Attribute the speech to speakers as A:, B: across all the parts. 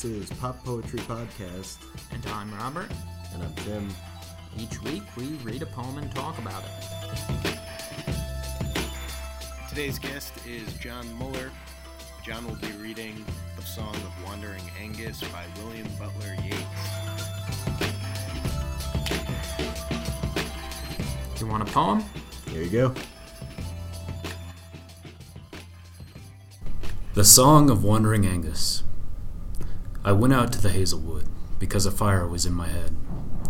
A: This is Pop Poetry Podcast,
B: And I'm Robert.
A: and I'm Tim.
B: Each week we read a poem and talk about it.
C: Today's guest is John Muller. John will be reading the song of Wandering Angus by William Butler Yeats.
B: You want a poem?
A: Here you go.
D: The Song of Wandering Angus. I went out to the hazel wood because a fire was in my head,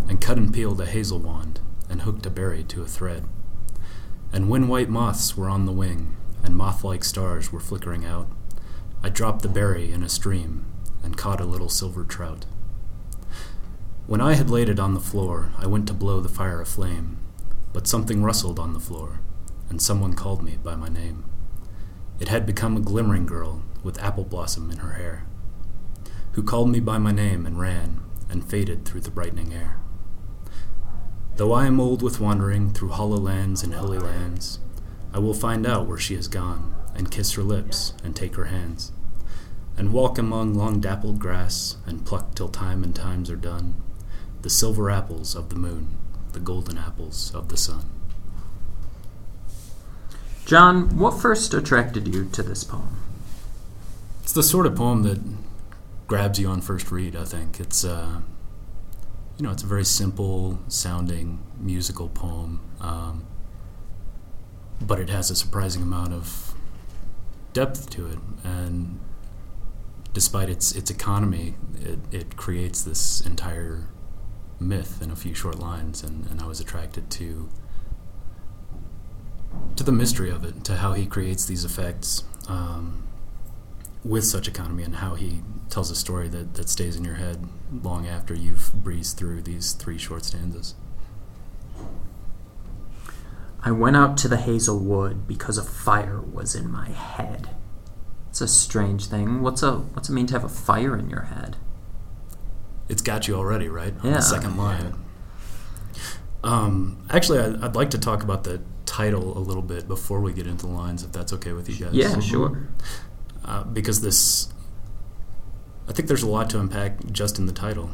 D: and cut and peeled a hazel wand, and hooked a berry to a thread. And when white moths were on the wing, and moth like stars were flickering out, I dropped the berry in a stream, and caught a little silver trout. When I had laid it on the floor, I went to blow the fire aflame, but something rustled on the floor, and someone called me by my name. It had become a glimmering girl with apple blossom in her hair, who called me by my name and ran and faded through the brightening air. Though I am old with wandering through hollow lands and hilly lands, I will find out where she has gone and kiss her lips and take her hands, and walk among long dappled grass and pluck till time and times are done the silver apples of the moon, the golden apples of the sun.
B: John, what first attracted you to this poem?
D: It's the sort of poem that grabs you on first read. I think it's uh, you know it's a very simple sounding musical poem, um, but it has a surprising amount of depth to it, and despite its its economy, it, it creates this entire myth in a few short lines, and, and I was attracted to to the mystery of it, to how he creates these effects. Um, with such economy and how he tells a story that, that stays in your head long after you've breezed through these three short stanzas.
B: I went out to the hazel wood because a fire was in my head. It's a strange thing. What's a what's it mean to have a fire in your head?
D: It's got you already, right? On
B: Yeah.
D: the second line. Um, actually, I, I'd like to talk about the title a little bit before we get into the lines, if that's okay with you guys.
B: Yeah, sure.
D: uh, because this i think there's a lot to unpack just in the title.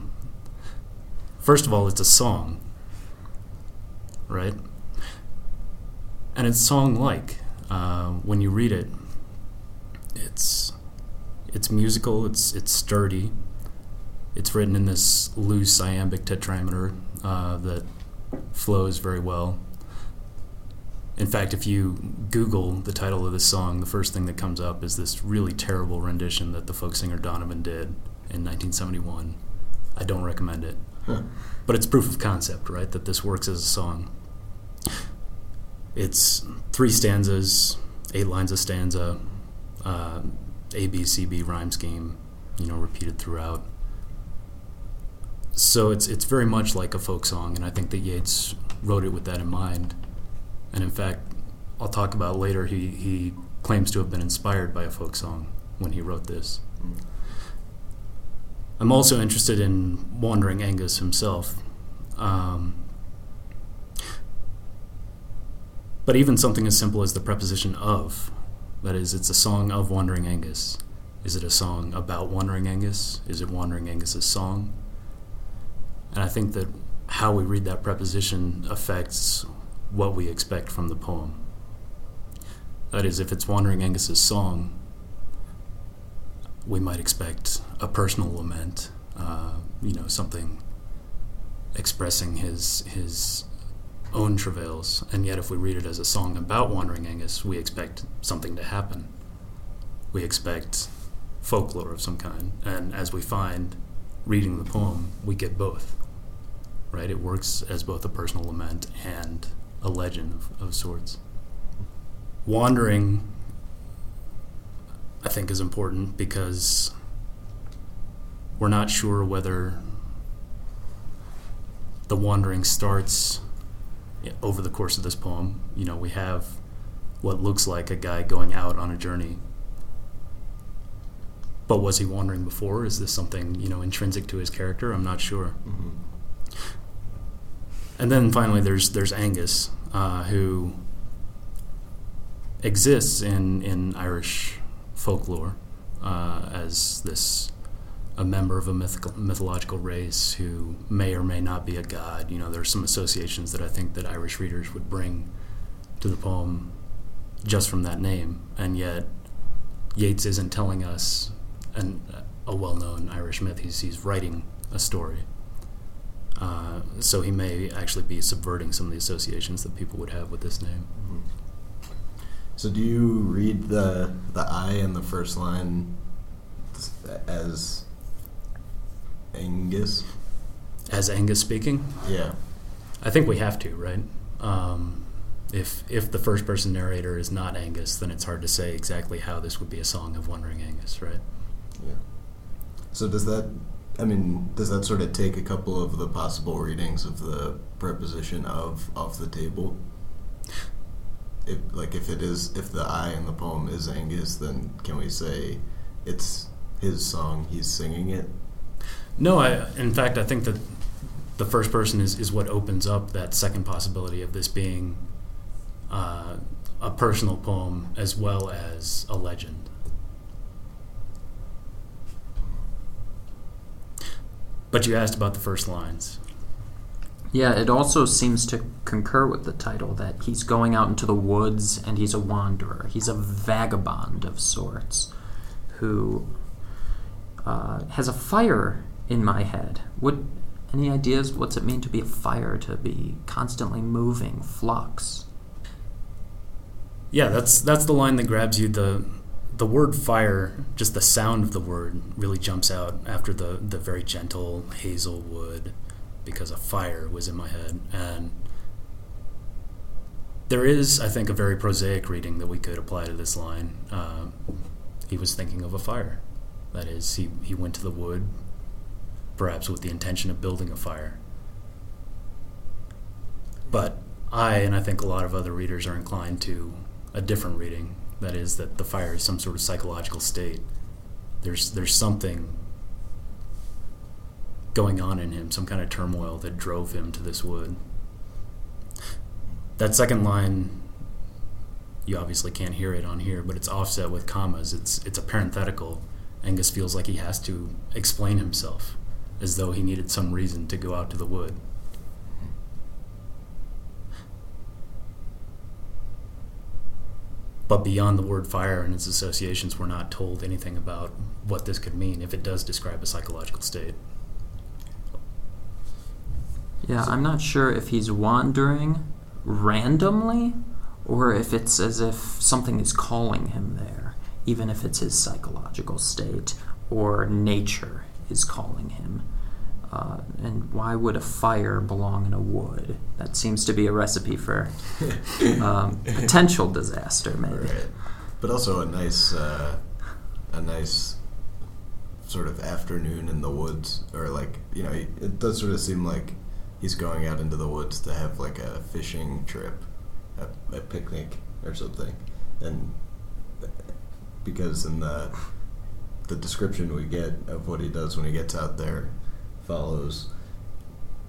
D: First of all it's a song right? And it's song like uh, when you read it it's it's musical it's it's sturdy. It's written in this loose iambic tetrameter uh, that flows very well in fact, if you Google the title of this song, the first thing that comes up is this really terrible rendition that the folk singer Donovan did in 1971. I don't recommend it. But it's proof of concept, right? That this works as a song. It's three stanzas, eight lines a stanza, uh, A, B, C, B rhyme scheme, you know, repeated throughout. So it's it's very much like a folk song, and I think that Yeats wrote it with that in mind. And in fact, I'll talk about later, he, he claims to have been inspired by a folk song when he wrote this. I'm also interested in Wandering Angus himself. Um, but even something as simple as the preposition of, that is, it's a song of Wandering Angus. Is it a song about Wandering Angus? Is it Wandering Angus's song? And I think that how we read that preposition affects what we expect from the poem. That is, if it's Wandering Angus's song, we might expect a personal lament, uh, you know, something expressing his his own travails. And yet, if we read it as a song about Wandering Angus, we expect something to happen. We expect folklore of some kind. And as we find reading the poem, we get both. Right? It works as both a personal lament and a legend of, of sorts. Wandering, I think, is important because we're not sure whether the wandering starts over the course of this poem. You know, we have what looks like a guy going out on a journey. But was he wandering before? Is this something, you know, intrinsic to his character? I'm not sure. Mm-hmm. And then finally, there's there's Angus, uh, who exists in in Irish folklore uh, as this a member of a mythical, mythological race who may or may not be a god. You know, there's some associations that I think that Irish readers would bring to the poem just from that name, and yet Yeats isn't telling us an, a well-known Irish myth. He's, he's writing a story. Uh, so he may actually be subverting some of the associations that people would have with this name.
A: So do you read the the I in the first line as Angus?
D: As Angus speaking,
A: Yeah.
D: I think we have to, right? Um, if if the first person narrator is not Angus, then it's hard to say exactly how this would be a song of Wandering Angus, right?
A: Yeah. So does that I mean, does that sort of take a couple of the possible readings of the preposition of off the table? If like if it is if the I in the poem is Angus, then can we say it's his song, he's singing it?
D: No, I in fact I think that the first person is, is what opens up that second possibility of this being uh, a personal poem as well as a legend. But you asked about the first lines.
B: Yeah, it also seems to concur with the title that he's going out into the woods and he's a wanderer. He's a vagabond of sorts who uh, has a fire in my head. Would any ideas what's it mean to be a fire, to be constantly moving, flux?
D: Yeah, that's that's the line that grabs you. the The word fire, just the sound of the word, really jumps out after the the very gentle hazel wood, because a fire was in my head, and there is, I think, a very prosaic reading that we could apply to this line. Uh, he was thinking of a fire. That is, he he went to the wood, perhaps with the intention of building a fire. But I, and I think a lot of other readers, are inclined to a different reading. That is, that the fire is some sort of psychological state. There's there's something going on in him, some kind of turmoil that drove him to this wood. That second line, you obviously can't hear it on here, but it's offset with commas. It's it's a parenthetical. Angus feels like he has to explain himself, as though he needed some reason to go out to the wood. But beyond the word fire and its associations, we're not told anything about what this could mean if it does describe a psychological state.
B: Yeah, I'm not sure if he's wandering randomly or if it's as if something is calling him there, even if it's his psychological state or nature is calling him. Uh, and why would a fire belong in a wood? That seems to be a recipe for um, potential disaster, maybe.
A: Right. But also a nice, uh, a nice sort of afternoon in the woods, or like you know, it does sort of seem like he's going out into the woods to have like a fishing trip, a, a picnic or something, and because in the the description we get of what he does when he gets out there follows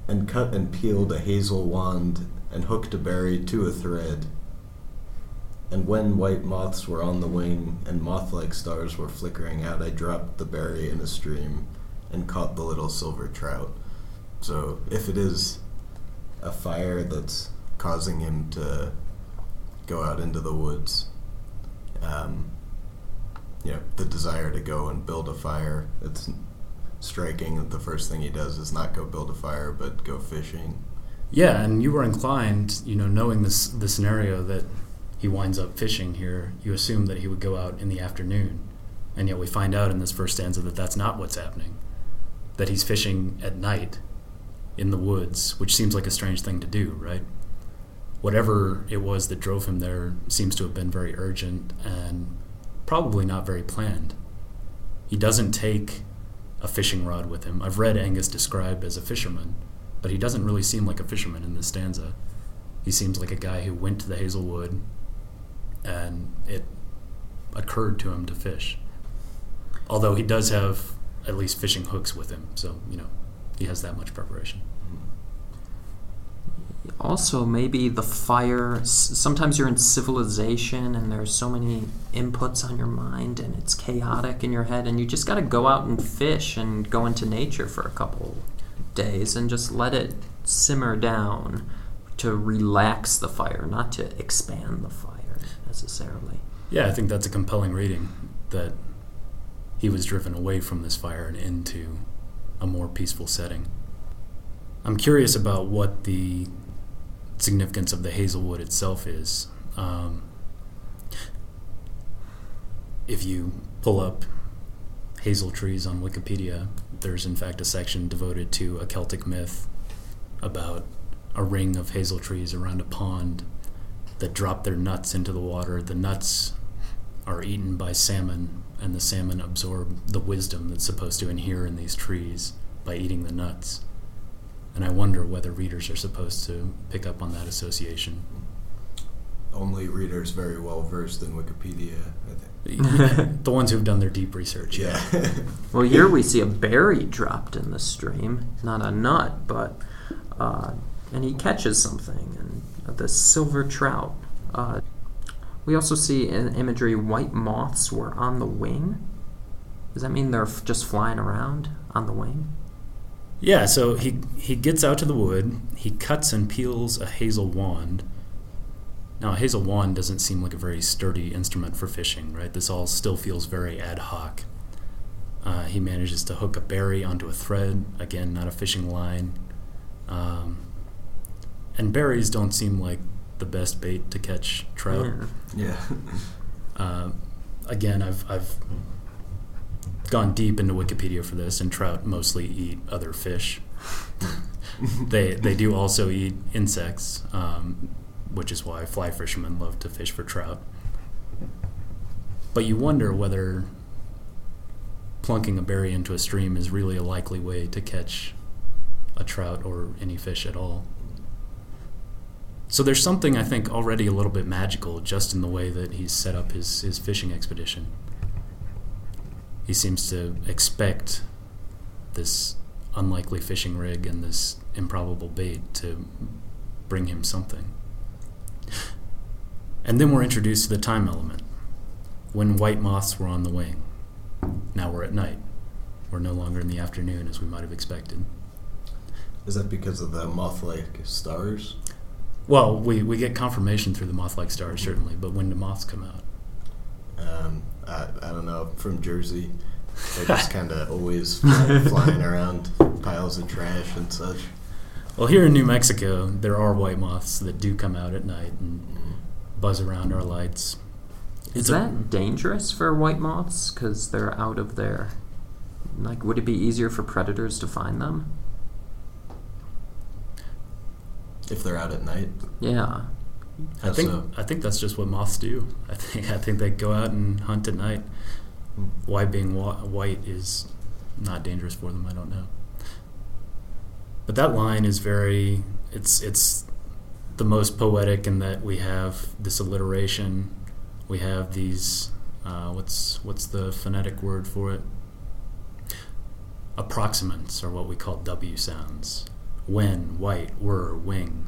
A: and cut and peeled a hazel wand and hooked a berry to a thread and when white moths were on the wing and moth like stars were flickering out, I dropped the berry in a stream and caught the little silver trout. So, if it is a fire that's causing him to go out into the woods, um, you know, the desire to go and build a fire, it's striking that the first thing he does is not go build a fire, but go fishing.
D: Yeah, and you were inclined, you know, knowing this the scenario that he winds up fishing here, you assume that he would go out in the afternoon. And yet we find out in this first stanza that that's not what's happening. That he's fishing at night in the woods, which seems like a strange thing to do, right? Whatever it was that drove him there seems to have been very urgent and probably not very planned. He doesn't take a fishing rod with him. I've read Angus described as a fisherman, but he doesn't really seem like a fisherman in this stanza. He seems like a guy who went to the Hazelwood and it occurred to him to fish. Although he does have at least fishing hooks with him, so, you know, he has that much preparation.
B: Also, maybe the fire. Sometimes you're in civilization and there's so many inputs on your mind and it's chaotic in your head, and you just got to go out and fish and go into nature for a couple days and just let it simmer down to relax the fire, not to expand the fire necessarily.
D: Yeah, I think that's a compelling reading that he was driven away from this fire and into a more peaceful setting. I'm curious about what the significance of the hazelwood itself is. Um, if you pull up hazel trees on Wikipedia, there's in fact a section devoted to a Celtic myth about a ring of hazel trees around a pond that drop their nuts into the water. The nuts are eaten by salmon, and the salmon absorb the wisdom that's supposed to inhere in these trees by eating the nuts. And I wonder whether readers are supposed to pick up on that association.
A: Only readers very well versed in Wikipedia, I think.
D: the ones who've done their deep research, yeah.
A: Yeah.
B: Well, here we see a berry dropped in the stream, not a nut, but uh, and he catches something, and the silver trout. Uh, we also see in imagery white moths were on the wing. Does that mean they're f- just flying around on the wing?
D: Yeah, so he he gets out to the wood. He cuts and peels a hazel wand. Now, a hazel wand doesn't seem like a very sturdy instrument for fishing, right? This all still feels very ad hoc. Uh, he manages to hook a berry onto a thread. Again, not a fishing line. Um, and berries don't seem like the best bait to catch trout.
B: Yeah.
A: yeah.
D: Uh, again, I've I've gone deep into Wikipedia for this, and trout mostly eat other fish. they they do also eat insects, um, which is why fly fishermen love to fish for trout. But you wonder whether plunking a berry into a stream is really a likely way to catch a trout or any fish at all. So there's something I think already a little bit magical just in the way that he's set up his, his fishing expedition. He seems to expect this unlikely fishing rig and this improbable bait to bring him something. And then we're introduced to the time element. When white moths were on the wing. Now we're at night. We're no longer in the afternoon as we might have expected.
A: Is that because of the moth-like stars?
D: Well, we, we get confirmation through the moth like stars, certainly, but when do moths come out?
A: Um, I, I don't know. From Jersey, they're just kind of always fly, flying around piles of trash and such.
D: Well, here in New Mexico, there are white moths that do come out at night and mm-hmm. buzz around our lights.
B: Is
D: It's a-
B: that dangerous for white moths? Because they're out of their. Like, would it be easier for predators to find them?
A: If they're out at night,
B: Yeah.
D: I think
A: so?
D: I think that's just what moths do. I think I think they go out and hunt at night. Why being wa- white is not dangerous for them, I don't know. But that line is very it's it's the most poetic in that we have this alliteration, we have these uh, what's what's the phonetic word for it? Approximants are what we call W sounds. When, white, were, wing.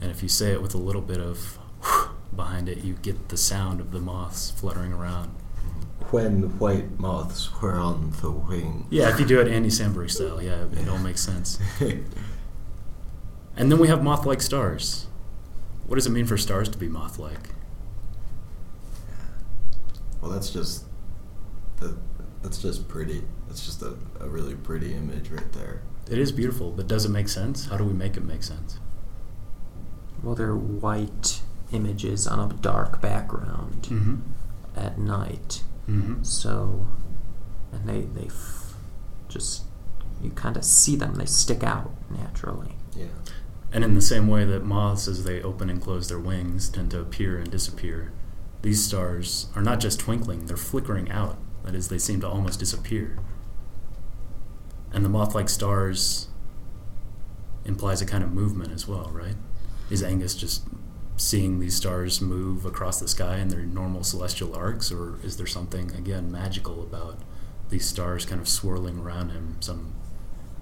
D: And if you say it with a little bit of behind it, you get the sound of the moths fluttering around.
A: when white moths were on the wing.
D: Yeah, if you do it Andy Samberg style, yeah, it all makes sense. And then we have moth-like stars. What does it mean for stars to be moth-like?
A: well, that's just that, that's just pretty. That's just a, a really pretty image right there.
D: It is beautiful, but does it make sense? How do we make it make sense?
B: Well, they're white images on a dark background
D: Mm-hmm.
B: at night.
D: Mm-hmm.
B: So, and they they f- just you kind of see them. They stick out naturally.
A: Yeah.
D: And in the same way that moths, as they open and close their wings, tend to appear and disappear, these stars are not just twinkling, they're flickering out. That is, they seem to almost disappear. And the moth like stars implies a kind of movement as well, right? Is Angus just seeing these stars move across the sky in their normal celestial arcs, or is there something, again, magical about these stars kind of swirling around him, some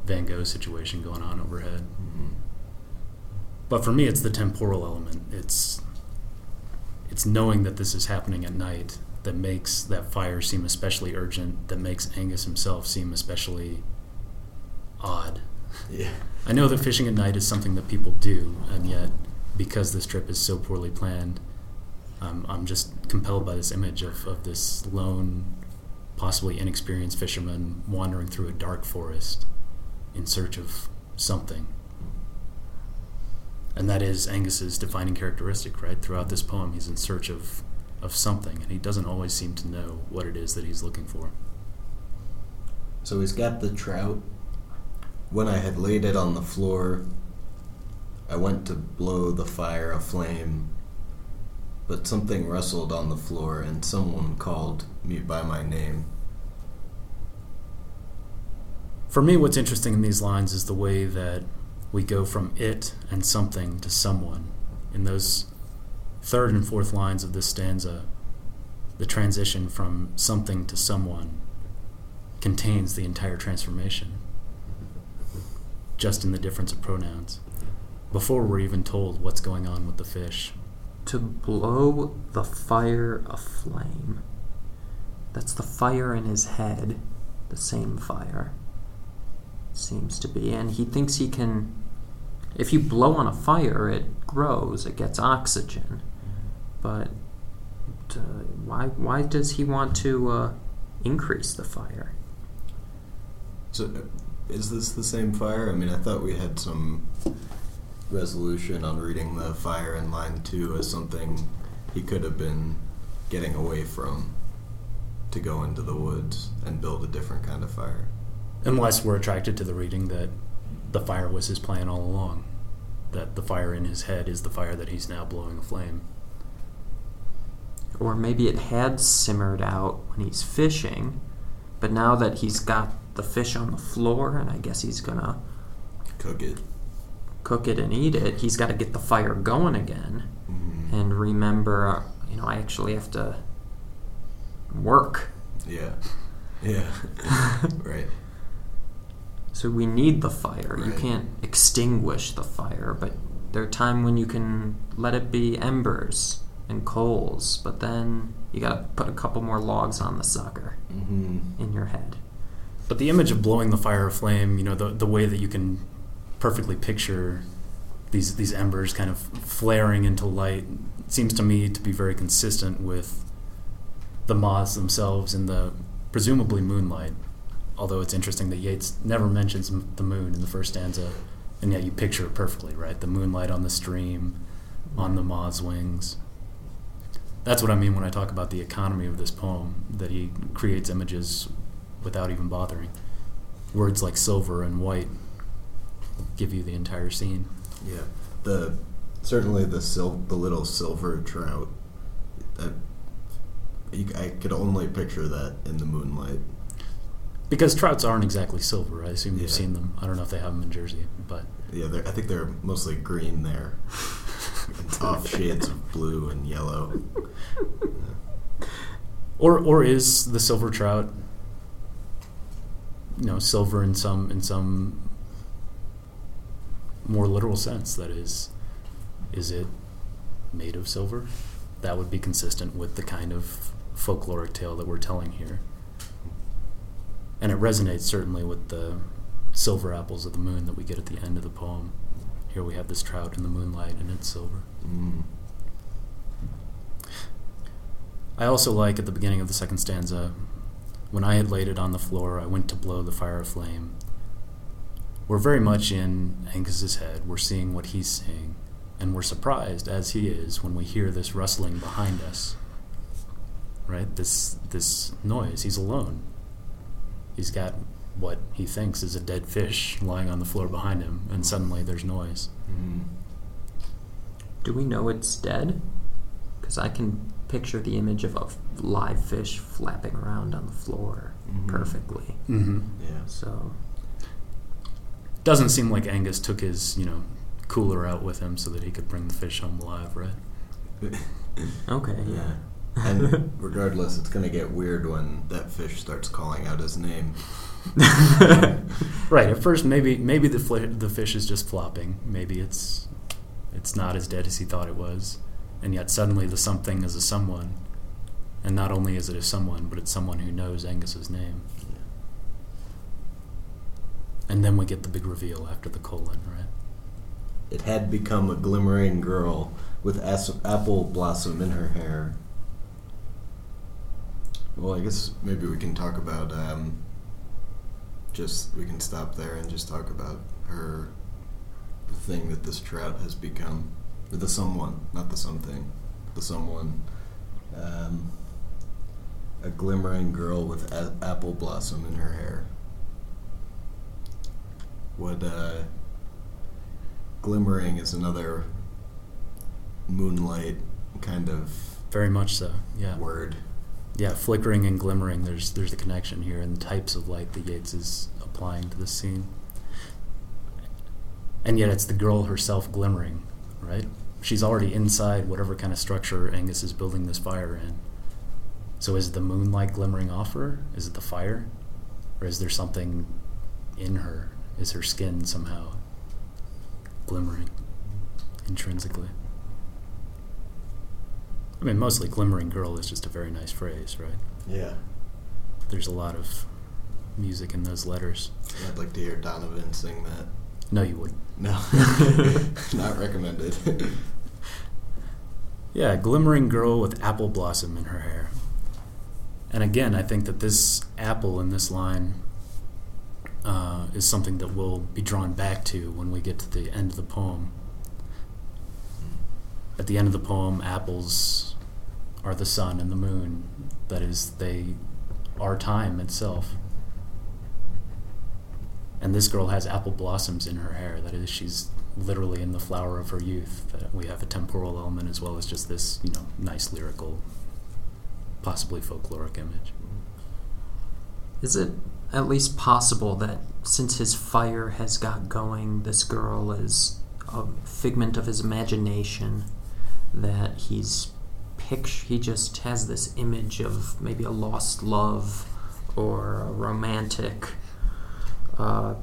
D: Van Gogh situation going on overhead?
A: Mhm.
D: But for me, it's the temporal element. It's it's knowing that this is happening at night that makes that fire seem especially urgent. That makes Angus himself seem especially odd.
A: Yeah.
D: I know that fishing at night is something that people do, and yet because this trip is so poorly planned, um, I'm just compelled by this image of, of this lone, possibly inexperienced fisherman wandering through a dark forest in search of something. And that is Angus's defining characteristic, right? Throughout this poem, he's in search of, of something, and he doesn't always seem to know what it is that he's looking for.
A: So he's got the trout. When I had laid it on the floor, I went to blow the fire aflame, but something rustled on the floor and someone called me by my name.
D: For me, what's interesting in these lines is the way that we go from it and something to someone. In those third and fourth lines of this stanza, the transition from something to someone contains the entire transformation, just in the difference of pronouns. Before we're even told what's going on with the fish.
B: To blow the fire aflame. That's the fire in his head, the same fire. Seems to be. And he thinks he can. If you blow on a fire, it grows, it gets oxygen. But uh, why, why does he want to uh, increase the fire?
A: So, uh, is this the same fire? I mean, I thought we had some resolution on reading the fire in line two as something he could have been getting away from to go into the woods and build a different kind of fire.
D: Unless we're attracted to the reading that the fire was his plan all along, that the fire in his head is the fire that he's now blowing aflame.
B: Or maybe it had simmered out when he's fishing, but now that he's got the fish on the floor, and I guess he's gonna
A: Cook it.
B: cook it and eat it, he's got to get the fire going again.
A: Mhm.
B: And remember, you know, I actually have to work.
A: Yeah. Yeah. right.
B: So we need the fire. You can't extinguish the fire, but there are times when you can let it be embers and coals, but then you got to put a couple more logs on the sucker
A: hmm
B: in your head.
D: But the image of blowing the fire aflame, you know, the, the way that you can perfectly picture these these embers kind of flaring into light seems to me to be very consistent with the moths themselves in the presumably moonlight. Although it's interesting that Yeats never mentions the moon in the first stanza, and yet you picture it perfectly, right? The moonlight on the stream, on the moth's wings. That's what I mean when I talk about the economy of this poem, that he creates images without even bothering. Words like silver and white give you the entire scene.
A: Yeah. The certainly the sil- the little silver trout. That you, I could only picture that in the moonlight.
D: Because trouts aren't exactly silver. I assume you've
A: Yeah.
D: seen them. I don't know if they have them in Jersey, but
A: Yeah, they're, I think they're mostly green there. Off shades of blue and yellow.
D: or or is the silver trout, you know, silver in some in some more literal sense? That is, is it made of silver? That would be consistent with the kind of folkloric tale that we're telling here, and it resonates certainly with the silver apples of the moon that we get at the end of the poem. Here we have this trout in the moonlight, and it's silver.
A: Mm.
D: I also like at the beginning of the second stanza, when I had laid it on the floor, I went to blow the fire aflame. We're very much in Angus's head. We're seeing what he's seeing, and we're surprised as he is when we hear this rustling behind us. Right? This this noise. He's alone. He's got what he thinks is a dead fish lying on the floor behind him, and suddenly there's noise.
A: Mm.
B: Do we know it's dead? Because I can picture the image of a f- live fish flapping around on the floor
A: Mhm.
B: perfectly.
D: Mm-hmm.
A: Yeah.
B: So,
D: Doesn't seem like Angus took his, you know, cooler out with him so that he could bring the fish home alive, right?
B: okay, yeah.
A: Yeah. And regardless, it's going to get weird when that fish starts calling out his name.
D: Right. At first, maybe maybe the fl- the fish is just flopping. Maybe it's It's not as dead as he thought it was. And yet suddenly the something is a someone. And not only is it a someone, but it's someone who knows Angus's name. And then we get the big reveal after the colon, right?
A: It had become a glimmering girl with as- apple blossom in her hair. Well, I guess maybe we can talk about um, just we can stop there and just talk about her, the thing that this trout has become, the someone, not the something, the someone. Um, a glimmering girl with a- apple blossom in her hair. What uh, glimmering is another moonlight kind of
D: Very much so, yeah.
A: word.
D: Yeah, flickering and glimmering. There's there's a connection here in the types of light that Yeats is applying to the scene. And yet it's the girl herself glimmering, right? She's already inside whatever kind of structure Angus is building this fire in. So is the moonlight glimmering off her? Is it the fire? Or is there something in her? Is her skin somehow glimmering intrinsically? I mean, mostly glimmering girl is just a very nice phrase, right?
A: Yeah.
D: There's a lot of music in those letters.
A: I'd like to hear Donovan sing that.
D: No, you wouldn't.
A: No. Not recommended.
D: Yeah, glimmering girl with apple blossom in her hair. And again, I think that this apple in this line uh, is something that we'll be drawn back to when we get to the end of the poem. At the end of the poem, apples are the sun and the moon. That is, they are time itself. And this girl has apple blossoms in her hair. That is, she's literally in the flower of her youth. That we have a temporal element as well as just this, you know, nice lyrical, possibly folkloric image.
B: Is it at least possible that since his fire has got going, this girl is a figment of his imagination? That he's picture he just has this image of maybe a lost love or a romantic uh,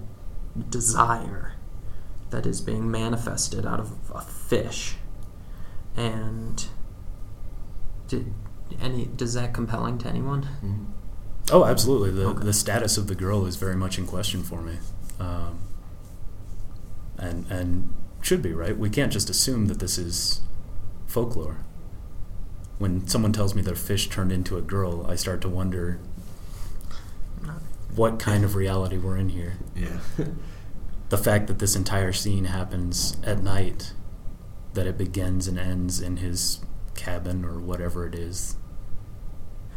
B: desire that is being manifested out of a fish, and did any does that compelling to anyone?
A: Mhm.
D: Oh, absolutely. The
B: Okay.
D: the status of the girl is very much in question for me, um, and and should be right. We can't just assume that this is folklore. When someone tells me a fish turned into a girl, I start to wonder what kind of reality we're in here.
A: Yeah.
D: The fact that this entire scene happens at night, that it begins and ends in his cabin or whatever it is,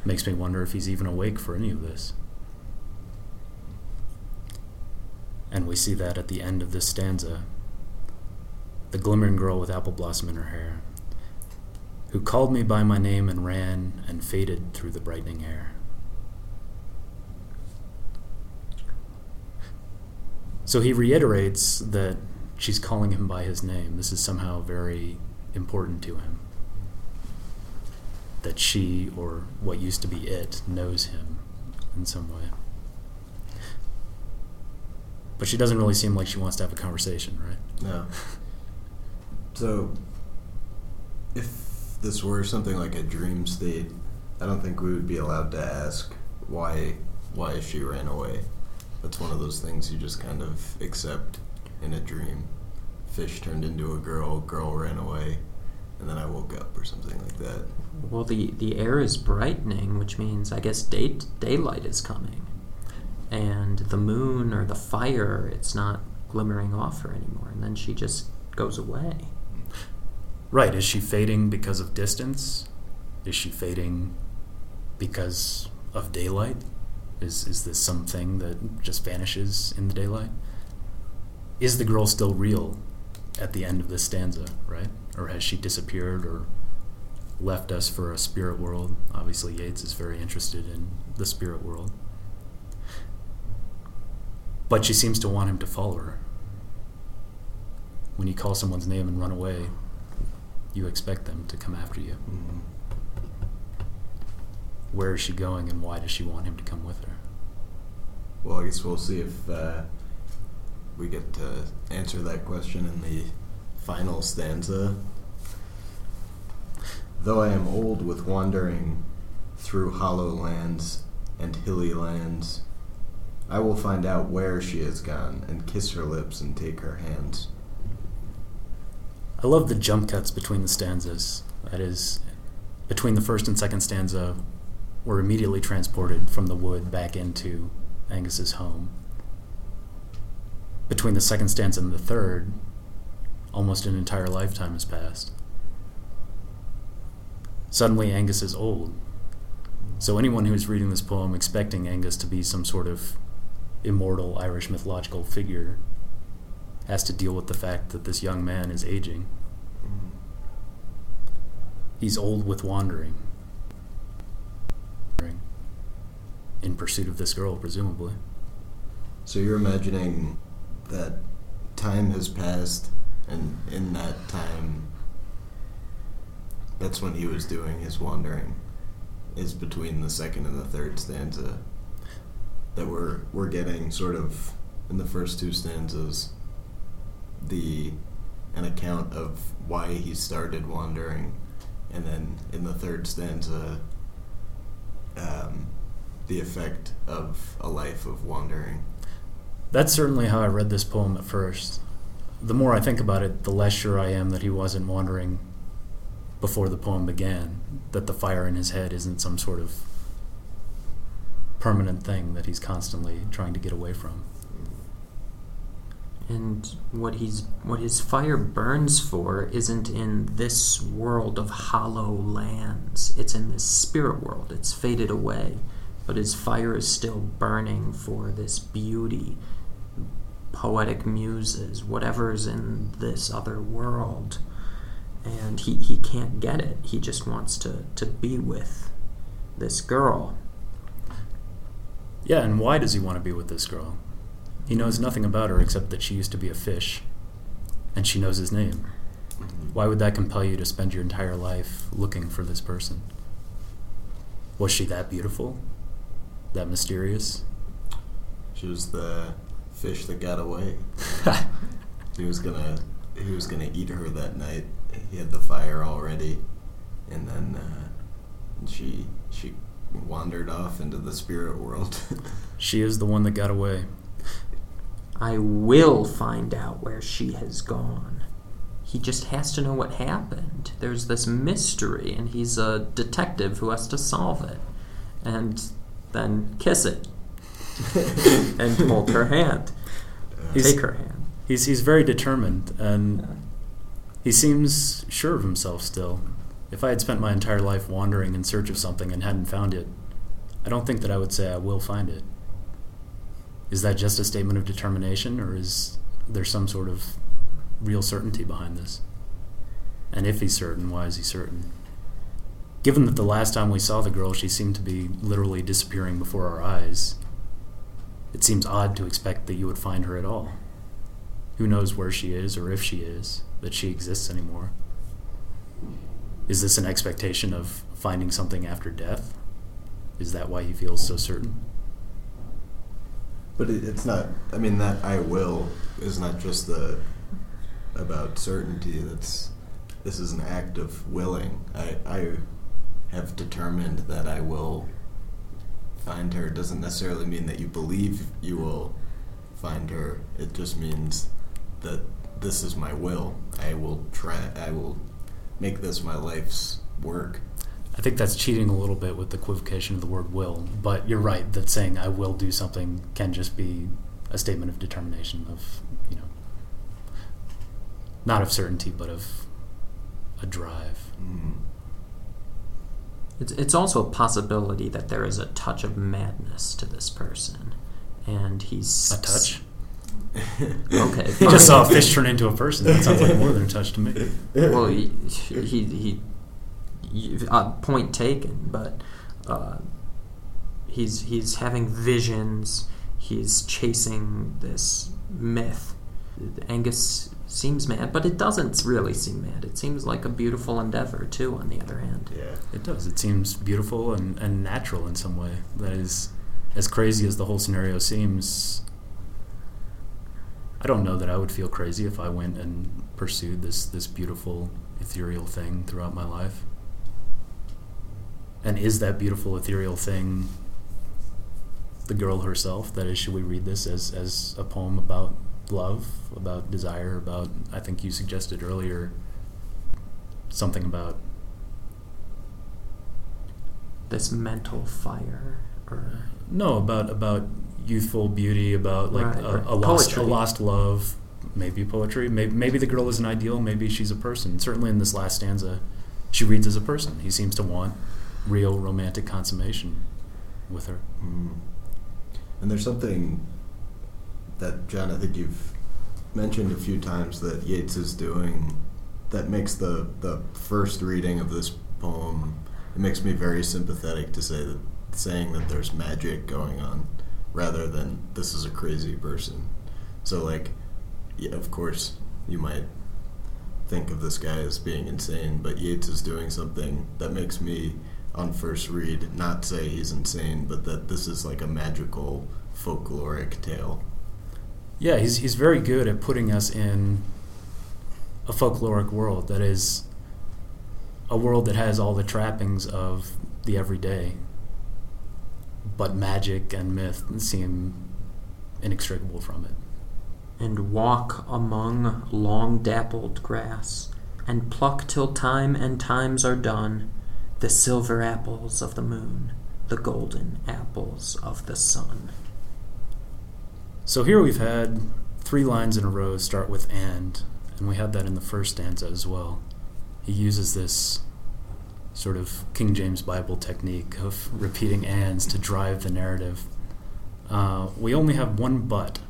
D: makes me wonder if he's even awake for any of this. And we see that at the end of this stanza. The glimmering girl with apple blossom in her hair, who called me by my name and ran and faded through the brightening air. So he reiterates that she's calling him by his name. This is somehow very important to him. That she, or what used to be it, knows him in some way. But she doesn't really seem like she wants to have a conversation, right?
A: No. So, if this were something like a dream state, I don't think we would be allowed to ask why why she ran away. That's one of those things you just kind of accept in a dream. Fish turned into a girl, girl ran away, and then I woke up or something like that.
B: Well, the the air is brightening, which means I guess day daylight is coming, and the moon or the fire it's not glimmering off her anymore, and then she just goes away.
D: Right. Is she fading because of distance? Is she fading because of daylight? Is is this something that just vanishes in the daylight? Is the girl still real at the end of this stanza, right? Or has she disappeared or left us for a spirit world? Obviously Yeats is very interested in the spirit world. But she seems to want him to follow her. When you call someone's name and run away, you expect them to come after you.
A: Mm-hmm.
D: Where is she going and why does she want him to come with her?
A: Well, I guess we'll see if uh, we get to answer that question in the final stanza. Though I am old with wandering through hollow lands and hilly lands, I will find out where she has gone and kiss her lips and take her hands.
D: I love the jump cuts between the stanzas. That is, between the first and second stanza, we're immediately transported from the wood back into Angus's home. Between the second stanza and the third, almost an entire lifetime has passed. Suddenly, Angus is old. So, anyone who is reading this poem expecting Angus to be some sort of immortal Irish mythological figure has to deal with the fact that this young man is aging. Mm-hmm. He's old with wandering. In pursuit of this girl, presumably.
A: So you're imagining that time has passed, and in that time, that's when he was doing his wandering. Is between the second and the third stanza that we're we're getting sort of in the first two stanzas the an account of why he started wandering, and then in the third stanza, um, the effect of a life of wandering.
D: That's certainly how I read this poem at first. The more I think about it, the less sure I am that he wasn't wandering before the poem began, that the fire in his head isn't some sort of permanent thing that he's constantly trying to get away from.
B: And what he's what his fire burns for isn't in this world of hollow lands. It's in this spirit world. It's faded away, but his fire is still burning for this beauty, poetic muses, whatever's in this other world. And he, he can't get it. He just wants to, to be with this girl.
D: Yeah, and why does he want to be with this girl? He knows nothing about her except that she used to be a fish, and she knows his name. Mm-hmm. Why would that compel you to spend your entire life looking for this person? Was she that beautiful? That mysterious?
A: She was the fish that got away. he was gonna he was gonna eat her that night. He had the fire already, and then uh, she she wandered off into the spirit world.
D: she is the one that got away.
B: I will find out where she has gone. He just has to know what happened. There's this mystery, and he's a detective who has to solve it. And then kiss it. and hold her hand. He's, Take her hand.
D: He's, he's very determined, and he seems sure of himself still. If I had spent my entire life wandering in search of something and hadn't found it, I don't think that I would say I will find it. Is that just a statement of determination, or is there some sort of real certainty behind this? And if he's certain, why is he certain? Given that the last time we saw the girl, she seemed to be literally disappearing before our eyes, it seems odd to expect that you would find her at all. Who knows where she is, or if she is, that she exists anymore? Is this an expectation of finding something after death? Is that why he feels so certain?
A: But it, it's not. I mean, that I will is not just the about certainty. That's this is an act of willing. I I have determined that I will find her. Doesn't necessarily mean that you believe you will find her. It just means that this is my will. I will try. I will make this my life's work.
D: I think that's cheating a little bit with the equivocation of the word will, but you're right that saying I will do something can just be a statement of determination of, you know, not of certainty, but of a drive.
A: Mm.
B: It's, it's also a possibility that there is a touch of madness to this person. And he's.
D: A touch?
B: okay.
D: he just saw a fish turn into a person. That sounds like more than a touch to me.
B: Well, he, he, he uh, point taken, but uh, he's he's having visions. He's chasing this myth. Angus seems mad, but it doesn't really seem mad. It seems like a beautiful endeavor too. On the other hand,
A: yeah,
D: it does. It seems beautiful and, and natural in some way. That is, as crazy as the whole scenario seems. I don't know that I would feel crazy if I went and pursued this this beautiful ethereal thing throughout my life. And is that beautiful ethereal thing the girl herself? That is, should we read this as as a poem about love, about desire, about I think you suggested earlier something about
B: This mental fire, or
D: no about about youthful beauty, about like
B: Right,
D: a,
B: right.
D: a lost a lost love, maybe poetry, maybe maybe the girl is an ideal, maybe she's a person. Certainly in this last stanza, she reads as a person. He seems to want real romantic consummation with her.
A: Mm. And there's something that, John, I think you've mentioned a few times that Yeats is doing that makes the, the first reading of this poem, it makes me very sympathetic to say that saying that there's magic going on rather than this is a crazy person. So, like, yeah, of course, you might think of this guy as being insane, but Yeats is doing something that makes me, on first read, not say he's insane, but that this is like a magical folkloric tale.
D: Yeah, he's he's very good at putting us in a folkloric world that is a world that has all the trappings of the everyday, but magic and myth seem inextricable from it.
B: and walk among long dappled grass, and pluck till time and times are done the silver apples of the moon, the golden apples of the sun.
D: So here we've had three lines in a row start with and, and we had that in the first stanza as well. He uses this sort of King James Bible technique of repeating ands to drive the narrative. Uh, we only have one but,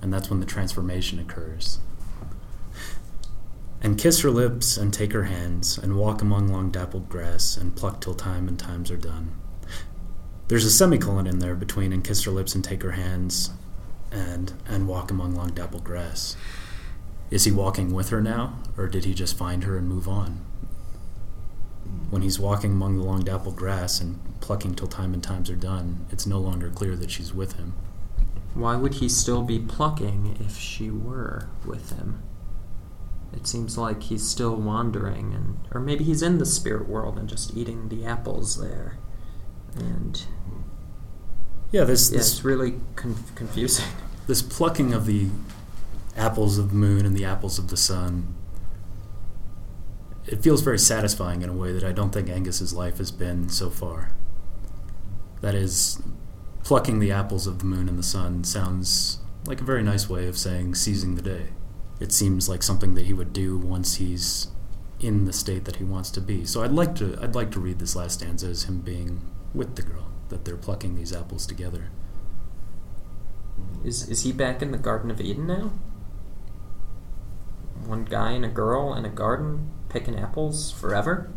D: and that's when the transformation occurs. And kiss her lips and take her hands and walk among long dappled grass and pluck till time and times are done. There's a semicolon in there between and kiss her lips and take her hands and and walk among long dappled grass. Is he walking with her now, or did he just find her and move on? When he's walking among the long dappled grass and plucking till time and times are done, it's no longer clear that she's with him.
B: Why would he still be plucking if she were with him? It seems like he's still wandering, and or maybe he's in the spirit world and just eating the apples there. And
D: Yeah, this
B: yeah,
D: this
B: it's really con- confusing.
D: this plucking of the apples of the moon and the apples of the sun it feels very satisfying in a way that I don't think Angus's life has been so far. That is, plucking the apples of the moon and the sun sounds like a very nice way of saying seizing the day. It seems like something that he would do once he's in the state that he wants to be. So I'd like to I'd like to read this last stanza as him being with the girl, that they're plucking these apples together.
B: Is is he back in the Garden of Eden now? One guy and a girl in a garden picking apples forever?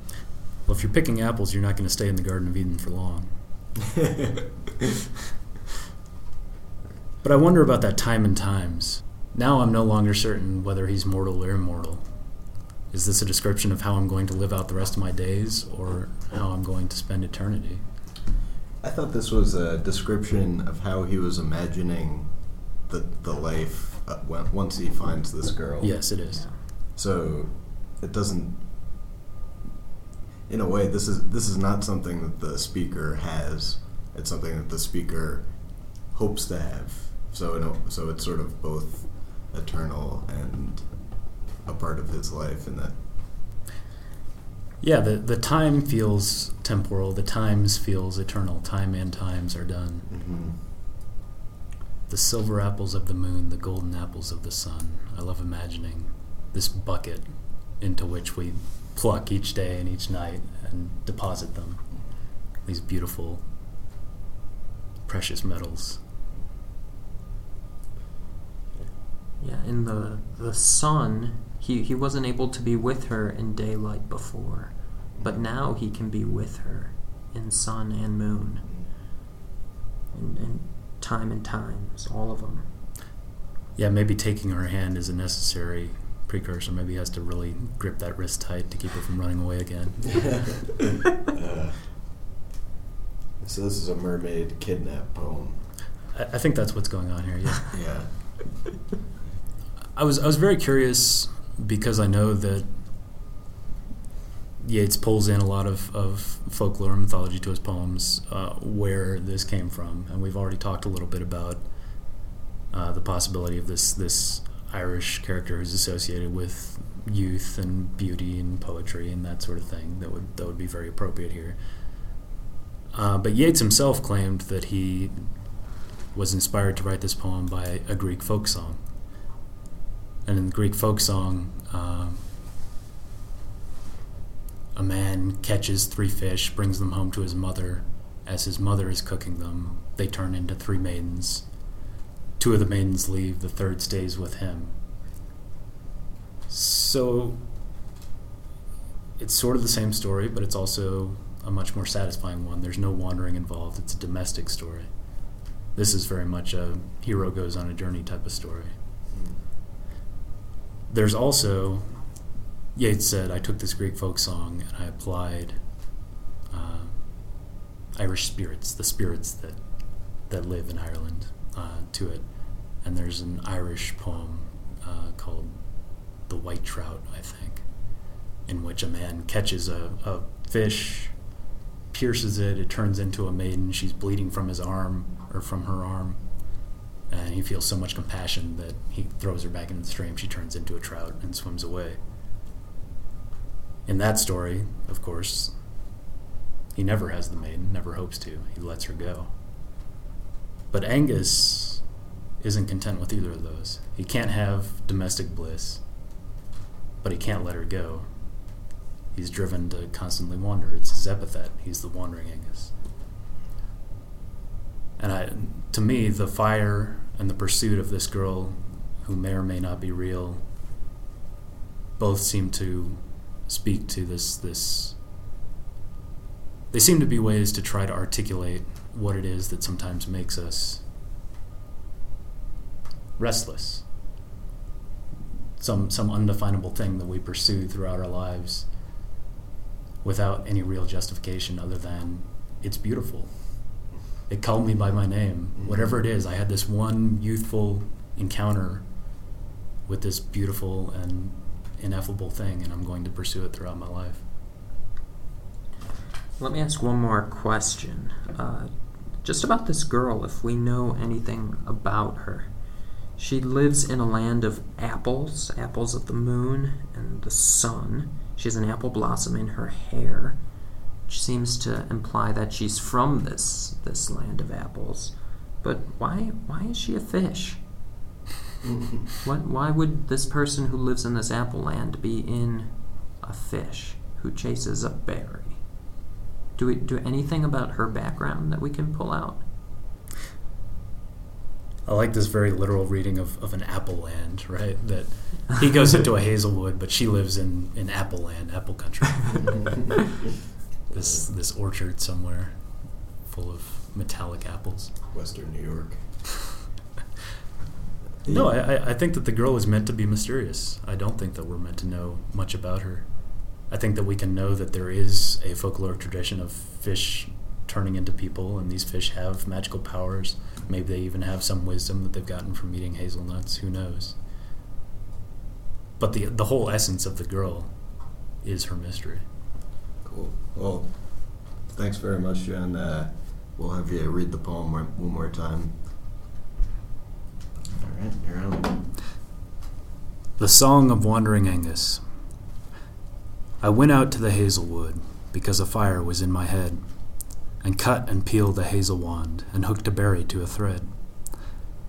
D: Well, if you're picking apples, you're not going to stay in the Garden of Eden for long. But I wonder about that time and times. Now I'm no longer certain whether he's mortal or immortal. Is this a description of how I'm going to live out the rest of my days, or how I'm going to spend eternity?
A: I thought this was a description of how he was imagining the the life uh, when, once he finds this girl.
D: Yes, it is.
A: So it doesn't. In a way, this is this is not something that the speaker has. It's something that the speaker hopes to have. So in a, so it's sort of both eternal and a part of his life, in that
D: Yeah, the, the time feels temporal, the times feels eternal. Time and times are done.
A: mm-hmm.
D: The silver apples of the moon, the golden apples of the sun. I love imagining this bucket into which we pluck each day and each night and deposit them. These beautiful, precious metals.
B: Yeah, in the the sun, he, he wasn't able to be with her in daylight before. But now he can be with her in sun and moon. And, and time and times, all of them.
D: Yeah, maybe taking her hand is a necessary precursor. Maybe he has to really grip that wrist tight to keep her from running away again.
A: uh, so this is a mermaid kidnap poem.
D: I, I think that's what's going on here, yeah.
A: Yeah.
D: I was I was very curious because I know that Yeats pulls in a lot of, of folklore and mythology to his poems, uh, where this came from, and we've already talked a little bit about uh, the possibility of this this Irish character who's associated with youth and beauty and poetry and that sort of thing. That would that would be very appropriate here. Uh, but Yeats himself claimed that he was inspired to write this poem by a Greek folk song. And in the Greek folk song, um, a man catches three fish, brings them home to his mother. As his mother is cooking them, they turn into three maidens. Two of the maidens leave, the third stays with him. So it's sort of the same story, but it's also a much more satisfying one. There's no wandering involved, it's a domestic story. This is very much a hero goes on a journey type of story. Hmm. There's also Yeats said, I took this Greek folk song and I applied uh, Irish spirits, the spirits that, that live in Ireland, uh, to it. And there's an Irish poem uh, called The White Trout, I think, in which a man catches a, a fish, pierces it, it turns into a maiden. She's bleeding from his arm or from her arm. And he feels so much compassion that he throws her back into the stream. She turns into a trout and swims away in that story, of course, he never has the maiden, never hopes to. He lets her go. But Angus isn't content with either of those. He can't have domestic bliss, but he can't let her go. He's driven to constantly wander. It's his epithet. He's the wandering Angus. And I, to me, the fire and the pursuit of this girl, who may or may not be real, both seem to speak to this this they seem to be ways to try to articulate what it is that sometimes makes us restless. Some some undefinable thing that we pursue throughout our lives without any real justification other than it's beautiful. It called me by my name. Mm-hmm. whatever it is i had this one youthful encounter with this beautiful and ineffable thing, and I'm going to pursue it throughout my life.
B: Let me ask one more question. Uh, just about this girl, if we know anything about her. She lives in a land of apples, apples of the moon and the sun. She has an apple blossom in her hair, which seems to imply that she's from this this land of apples. But why why is she a fish? What, why would this person who lives in this apple land be in a fish who chases a berry? Do we do anything about her background that we can pull out?
D: I like this very literal reading of, of an apple land, right? That he goes into a hazelwood, but she lives in, in apple land, apple country. this this orchard somewhere full of metallic apples.
A: Western New York.
D: No, I, I think that the girl is meant to be mysterious. I don't think that we're meant to know much about her. I think that we can know that there is a folkloric tradition of fish turning into people, and these fish have magical powers. Maybe they even have some wisdom that they've gotten from eating hazelnuts. Who knows? But the the whole essence of the girl is her mystery.
A: Cool. Well, thanks very much, John. Uh, we'll have you read the poem one more time
D: The Song of Wandering Angus. I went out to the hazel wood because a fire was in my head, and cut and peeled a hazel wand, and hooked a berry to a thread.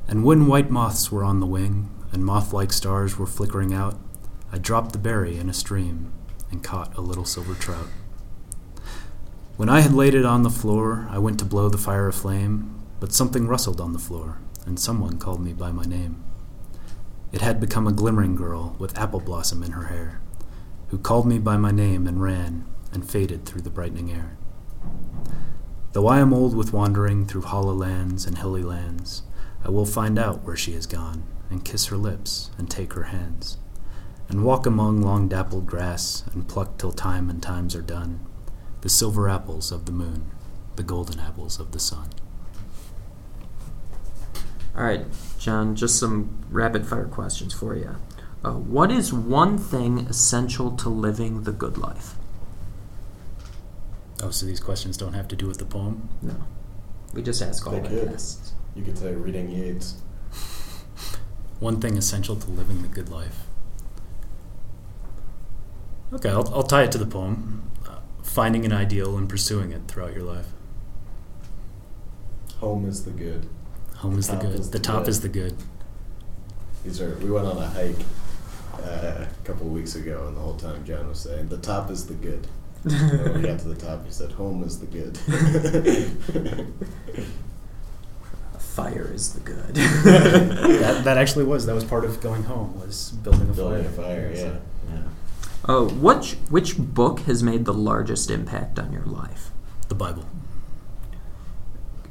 D: And when white moths were on the wing, and moth like stars were flickering out, I dropped the berry in a stream, and caught a little silver trout. When I had laid it on the floor, I went to blow the fire aflame, but something rustled on the floor, and someone called me by my name. It had become a glimmering girl with apple blossom in her hair, who called me by my name and ran and faded through the brightening air. Though I am old with wandering through hollow lands and hilly lands, I will find out where she has gone, and kiss her lips and take her hands, and walk among long dappled grass, and pluck till time and times are done the silver apples of the moon, the golden apples of the sun.
B: All right, John, just some rapid fire questions for you. Uh, what is one thing essential to living the good life?
D: Oh, so these questions don't have to do with the poem?
B: No. We just ask all
A: They
B: our guests.
A: You could say reading Yeats.
D: One thing essential to living the good life. Okay, I'll, I'll tie it to the poem. Uh, finding an ideal and pursuing it throughout your life.
A: Home is the good.
D: Home is the
A: top
D: good.
A: is
D: the
A: the
D: top
A: good.
D: is the good.
A: These are. We went on a hike uh, a couple of weeks ago, and the whole time John was saying, "The top is the good." And when we got to the top, he said, "Home is the good."
B: Fire is the good.
D: that, that actually was that was part of going home was building a
A: Building a
D: fire.
A: fire, yeah. yeah.
B: Oh, which which book has made the largest impact on your life?
D: The Bible.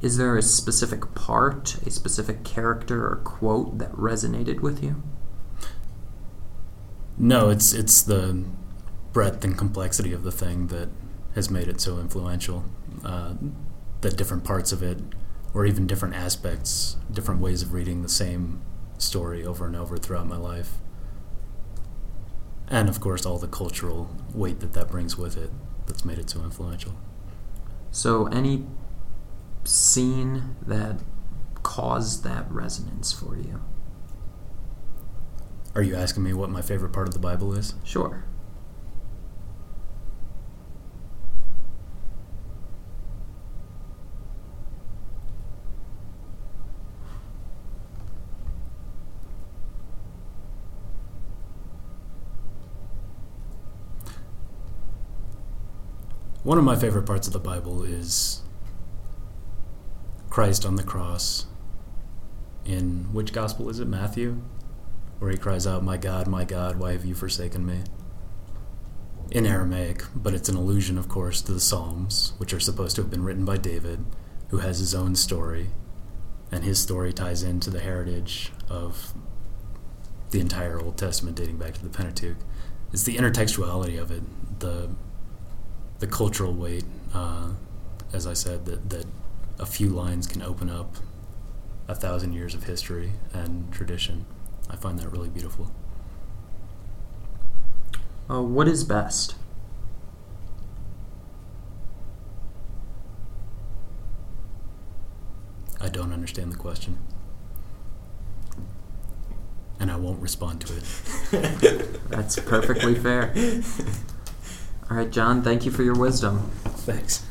B: Is there a specific part, a specific character or quote that resonated with you?
D: No, it's it's the breadth and complexity of the thing that has made it so influential. Uh, that different parts of it, or even different aspects, different ways of reading the same story over and over throughout my life, and of course all the cultural weight that that brings with it, that's made it so influential.
B: So, any scene that caused that resonance for you?
D: Are you asking me what my favorite part of the Bible is?
B: Sure.
D: One of my favorite parts of the Bible is Christ on the cross. In which gospel is it? Matthew? Where he cries out, My God, my God, why have you forsaken me? In Aramaic, but it's an allusion, of course, to the Psalms, which are supposed to have been written by David, who has his own story, and his story ties into the heritage of the entire Old Testament dating back to the Pentateuch. It's the intertextuality of it, the the cultural weight, uh, as I said, that, that a few lines can open up a thousand years of history and tradition. I find that really beautiful.
B: Uh, what is best?
D: I don't understand the question. And I won't respond to it.
B: That's perfectly fair. All right, John, thank you for your wisdom.
D: Thanks.